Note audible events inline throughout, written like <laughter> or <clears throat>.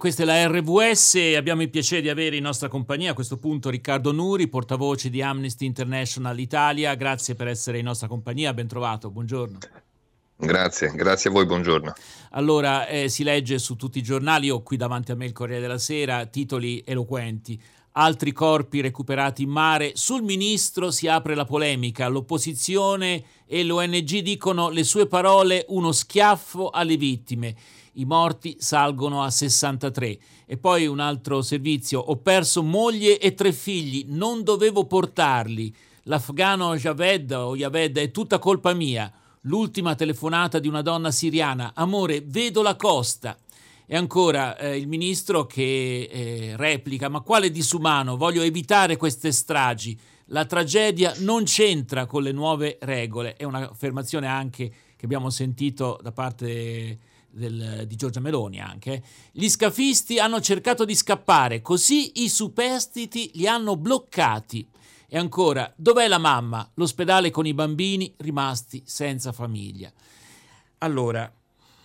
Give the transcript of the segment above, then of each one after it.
Questa è la RVS e abbiamo il piacere di avere in nostra compagnia a questo punto Riccardo Nuri, portavoce di Amnesty International Italia. Grazie per essere in nostra compagnia, ben trovato, buongiorno. Grazie, grazie a voi, buongiorno. Allora, eh, si legge su tutti i giornali, ho qui davanti a me il Corriere della Sera, titoli eloquenti. Altri corpi recuperati in mare. Sul ministro si apre la polemica. L'opposizione e l'ONG dicono le sue parole uno schiaffo alle vittime i morti salgono a 63. E poi un altro servizio, ho perso moglie e tre figli, non dovevo portarli. L'afgano Javed o Javed è tutta colpa mia. L'ultima telefonata di una donna siriana, amore, vedo la costa. E ancora eh, il ministro che eh, replica, ma quale disumano, voglio evitare queste stragi. La tragedia non c'entra con le nuove regole. È un'affermazione anche che abbiamo sentito da parte del, di Giorgia Meloni anche, gli scafisti hanno cercato di scappare, così i superstiti li hanno bloccati. E ancora, dov'è la mamma? L'ospedale con i bambini rimasti senza famiglia. Allora,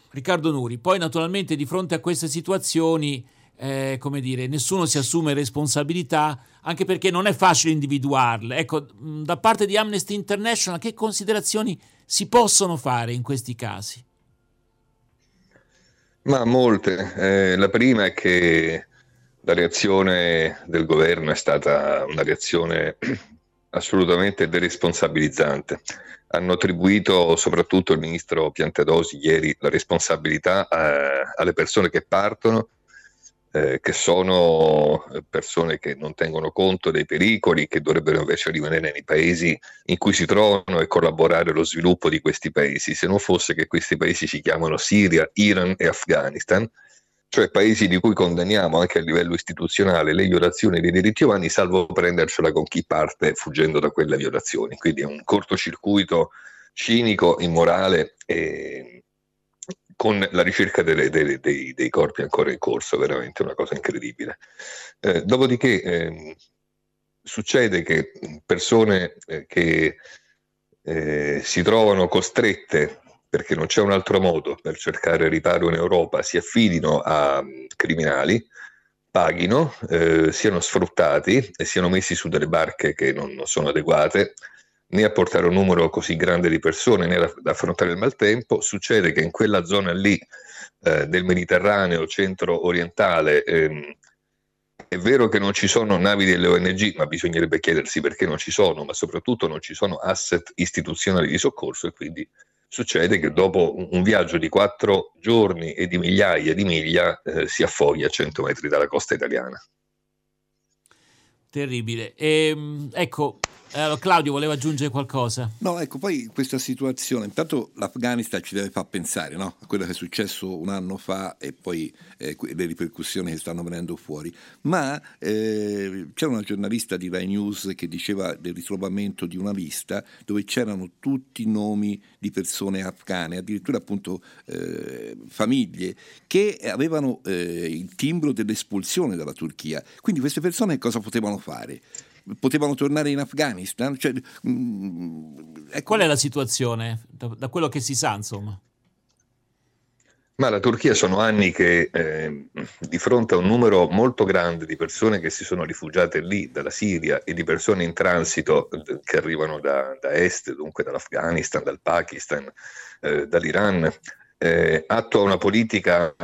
Riccardo Nuri, poi naturalmente di fronte a queste situazioni, eh, come dire, nessuno si assume responsabilità, anche perché non è facile individuarle. Ecco, da parte di Amnesty International, che considerazioni si possono fare in questi casi? Ma molte. Eh, la prima è che la reazione del governo è stata una reazione <clears throat> assolutamente deresponsabilizzante. Hanno attribuito soprattutto il ministro Piantedosi ieri la responsabilità eh, alle persone che partono eh, che sono persone che non tengono conto dei pericoli, che dovrebbero invece rimanere nei paesi in cui si trovano e collaborare allo sviluppo di questi paesi, se non fosse che questi paesi si chiamano Siria, Iran e Afghanistan, cioè paesi di cui condanniamo anche a livello istituzionale le violazioni dei diritti umani, salvo prendercela con chi parte fuggendo da quelle violazioni. Quindi è un cortocircuito cinico, immorale e con la ricerca delle, delle, dei, dei, corpi ancora in corso, veramente una cosa incredibile. Eh, dopodiché eh, succede che persone eh, che eh, si trovano costrette, perché non c'è un altro modo per cercare riparo in Europa, si affidino a um, criminali, paghino, eh, siano sfruttati e siano messi su delle barche che non sono adeguate né a portare un numero così grande di persone né ad affrontare il maltempo. Succede che in quella zona lì eh, del Mediterraneo centro-orientale ehm, è vero che non ci sono navi delle ONG, ma bisognerebbe chiedersi perché non ci sono, ma soprattutto non ci sono asset istituzionali di soccorso e quindi succede che dopo un viaggio di quattro giorni e di migliaia di miglia eh, si affoglia a 100 metri dalla costa italiana. Terribile. E, ehm, ecco, allora, Claudio voleva aggiungere qualcosa. No, ecco, poi questa situazione, intanto l'Afghanistan ci deve far pensare no? a quello che è successo un anno fa e poi eh, le ripercussioni che stanno venendo fuori, ma eh, c'era una giornalista di Rai News che diceva del ritrovamento di una lista dove c'erano tutti i nomi di persone afghane, addirittura appunto eh, famiglie che avevano eh, il timbro dell'espulsione dalla Turchia. Quindi queste persone cosa potevano fare? Potevano tornare in Afghanistan. Cioè, mh, mm, ecco. Qual è la situazione, da, da, quello che si sa, insomma? Ma la Turchia sono anni che eh, di fronte a un numero molto grande di persone che si sono rifugiate lì dalla Siria e di persone in transito eh, che arrivano da, da est, dunque dall'Afghanistan, dal Pakistan, eh, dall'Iran, eh, attua una politica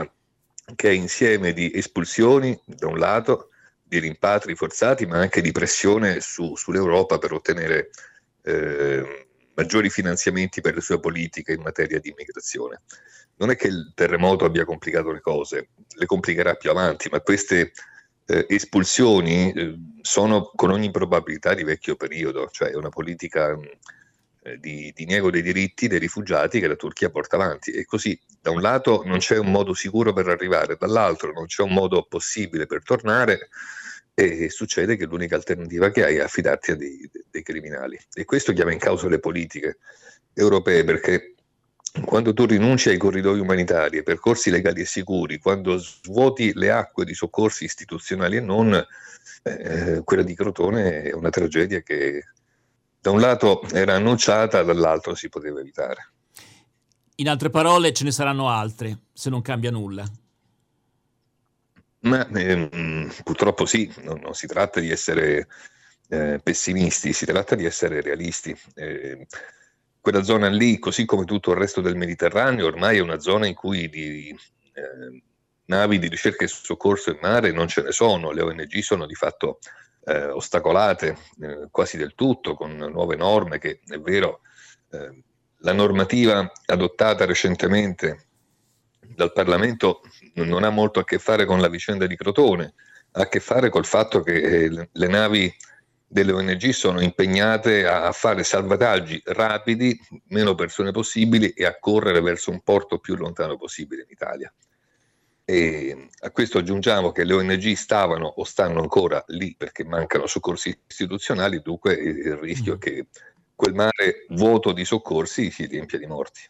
che è insieme di espulsioni da un lato di rimpatri forzati, ma anche di pressione su, sull'Europa per ottenere eh, maggiori finanziamenti per le sue politiche in materia di immigrazione. Non è che il terremoto abbia complicato le cose, le complicherà più avanti, ma queste eh, espulsioni eh, sono con ogni probabilità di vecchio periodo, cioè una politica eh, di, di niego dei diritti dei rifugiati che la Turchia porta avanti e così da un lato non c'è un modo sicuro per arrivare, dall'altro non c'è un modo possibile per tornare e succede che l'unica alternativa che hai è affidarti a dei, dei criminali. E questo chiama in causa le politiche europee perché quando tu rinunci ai corridoi umanitari, ai percorsi legali e sicuri, quando svuoti le acque di soccorsi istituzionali e non, eh, quella di Crotone è una tragedia che da un lato era annunciata, dall'altro si poteva evitare. In altre parole, ce ne saranno altre se non cambia nulla. Ma ehm, purtroppo sì, non, non, si tratta di essere eh, pessimisti, si tratta di essere realisti. Eh, quella zona lì, così come tutto il resto del Mediterraneo, ormai è una zona in cui di eh, navi di ricerca e soccorso in mare non ce ne sono, le ONG sono di fatto eh, ostacolate eh, quasi del tutto con nuove norme che è vero eh, la normativa adottata recentemente dal Parlamento non ha molto a che fare con la vicenda di Crotone, ha a che fare col fatto che eh, le navi delle ONG sono impegnate a fare salvataggi rapidi, meno persone possibili e a correre verso un porto più lontano possibile in Italia. E a questo aggiungiamo che le ONG stavano o stanno ancora lì perché mancano soccorsi istituzionali, dunque il rischio è mm. che quel mare vuoto di soccorsi si riempia di morti.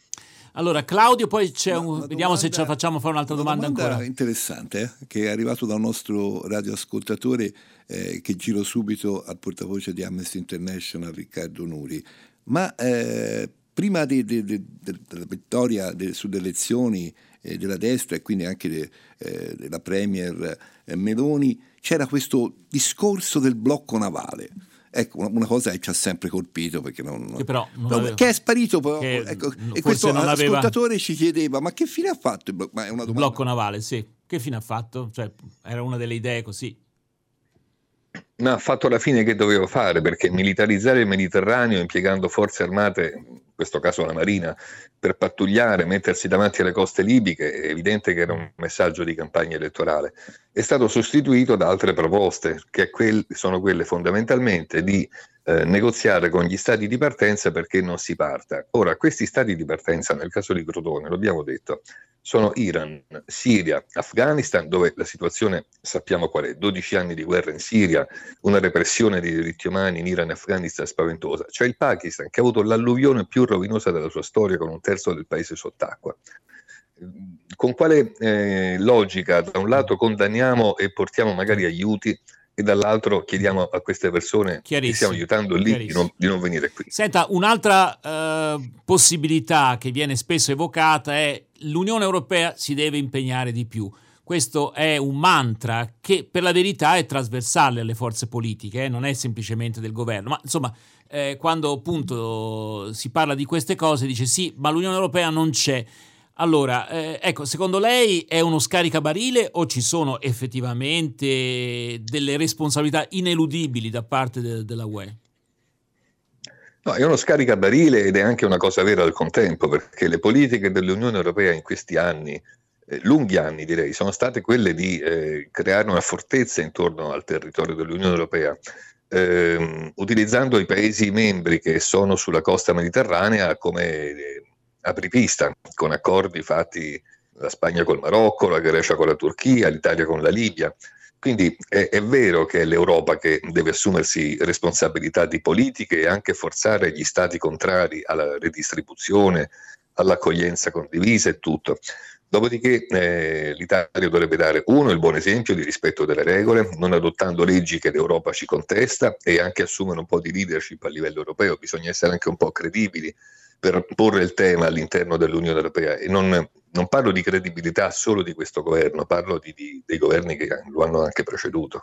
Allora, Claudio, poi c'è un. Domanda, vediamo se ce la facciamo fare un'altra una domanda, domanda ancora. interessante, eh? che è arrivato da un nostro radioascoltatore eh, che giro subito al portavoce di Amnesty International, Riccardo Nuri. Ma eh, prima de, de, de, della vittoria sulle elezioni eh, della destra e quindi anche eh, della Premier eh, Meloni, c'era questo discorso del blocco navale. Ecco, una, cosa che ci ha sempre colpito perché non, che, però non aveva, che è sparito però, ecco, e questo ascoltatore aveva... ci chiedeva ma che fine ha fatto? Il blocco, ma è una blocco navale sì. Che fine ha fatto? Cioè, era una delle idee così? No, ha fatto la fine che doveva fare perché militarizzare il Mediterraneo impiegando forze armate, questo caso la Marina, per pattugliare, mettersi davanti alle coste libiche, è evidente che era un messaggio di campagna elettorale. È stato sostituito da altre proposte, che sono quelle fondamentalmente di eh, negoziare con gli stati di partenza perché non si parta. Ora, questi stati di partenza, nel caso di Crotone, l'abbiamo detto, sono Iran, Siria, Afghanistan, dove la situazione sappiamo qual è, 12 anni di guerra in Siria, una repressione dei diritti umani in Iran e Afghanistan spaventosa. C'è il Pakistan che ha avuto l'alluvione più rovinosa della sua storia con un terzo del paese sott'acqua. Con quale eh, logica da un lato condanniamo e portiamo magari aiuti e dall'altro chiediamo a queste persone che stiamo aiutando lì di non, di non, venire qui. Senta, un'altra eh, possibilità che viene spesso evocata è l'Unione Europea si deve impegnare di più. Questo è un mantra che per la verità è trasversale alle forze politiche, eh, non è semplicemente del governo, ma insomma eh, quando appunto si parla di queste cose dice sì, ma l'Unione Europea non c'è. Allora, eh, ecco, secondo lei è uno scaricabarile o ci sono effettivamente delle responsabilità ineludibili da parte de- della UE? No, è uno scaricabarile ed è anche una cosa vera al contempo, perché le politiche dell'Unione Europea in questi anni, lunghi anni direi, sono state quelle di eh, creare una fortezza intorno al territorio dell'Unione Europea, ehm, utilizzando i Paesi membri che sono sulla costa mediterranea come eh, apripista con accordi fatti la Spagna col Marocco, la Grecia con la Turchia, l'Italia con la Libia. Quindi è, è, vero che è l'Europa che deve assumersi responsabilità di politiche e anche forzare gli stati contrari alla redistribuzione, all'accoglienza condivisa e tutto. Dopodiché eh, l'Italia dovrebbe dare uno il buon esempio di rispetto delle regole, non adottando leggi che l'Europa ci contesta e anche assumere un po' di leadership a livello europeo, bisogna essere anche un po' credibili per porre il tema all'interno dell'Unione Europea e non, non parlo di credibilità solo di questo governo, parlo di, di, dei governi che lo hanno anche preceduto.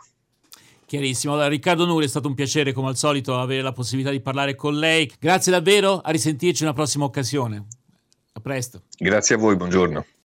Chiarissimo. Allora, Riccardo Nuri, è stato un piacere come al solito avere la possibilità di parlare con lei. Grazie davvero, a risentirci una prossima occasione. A presto. Grazie a voi, buongiorno.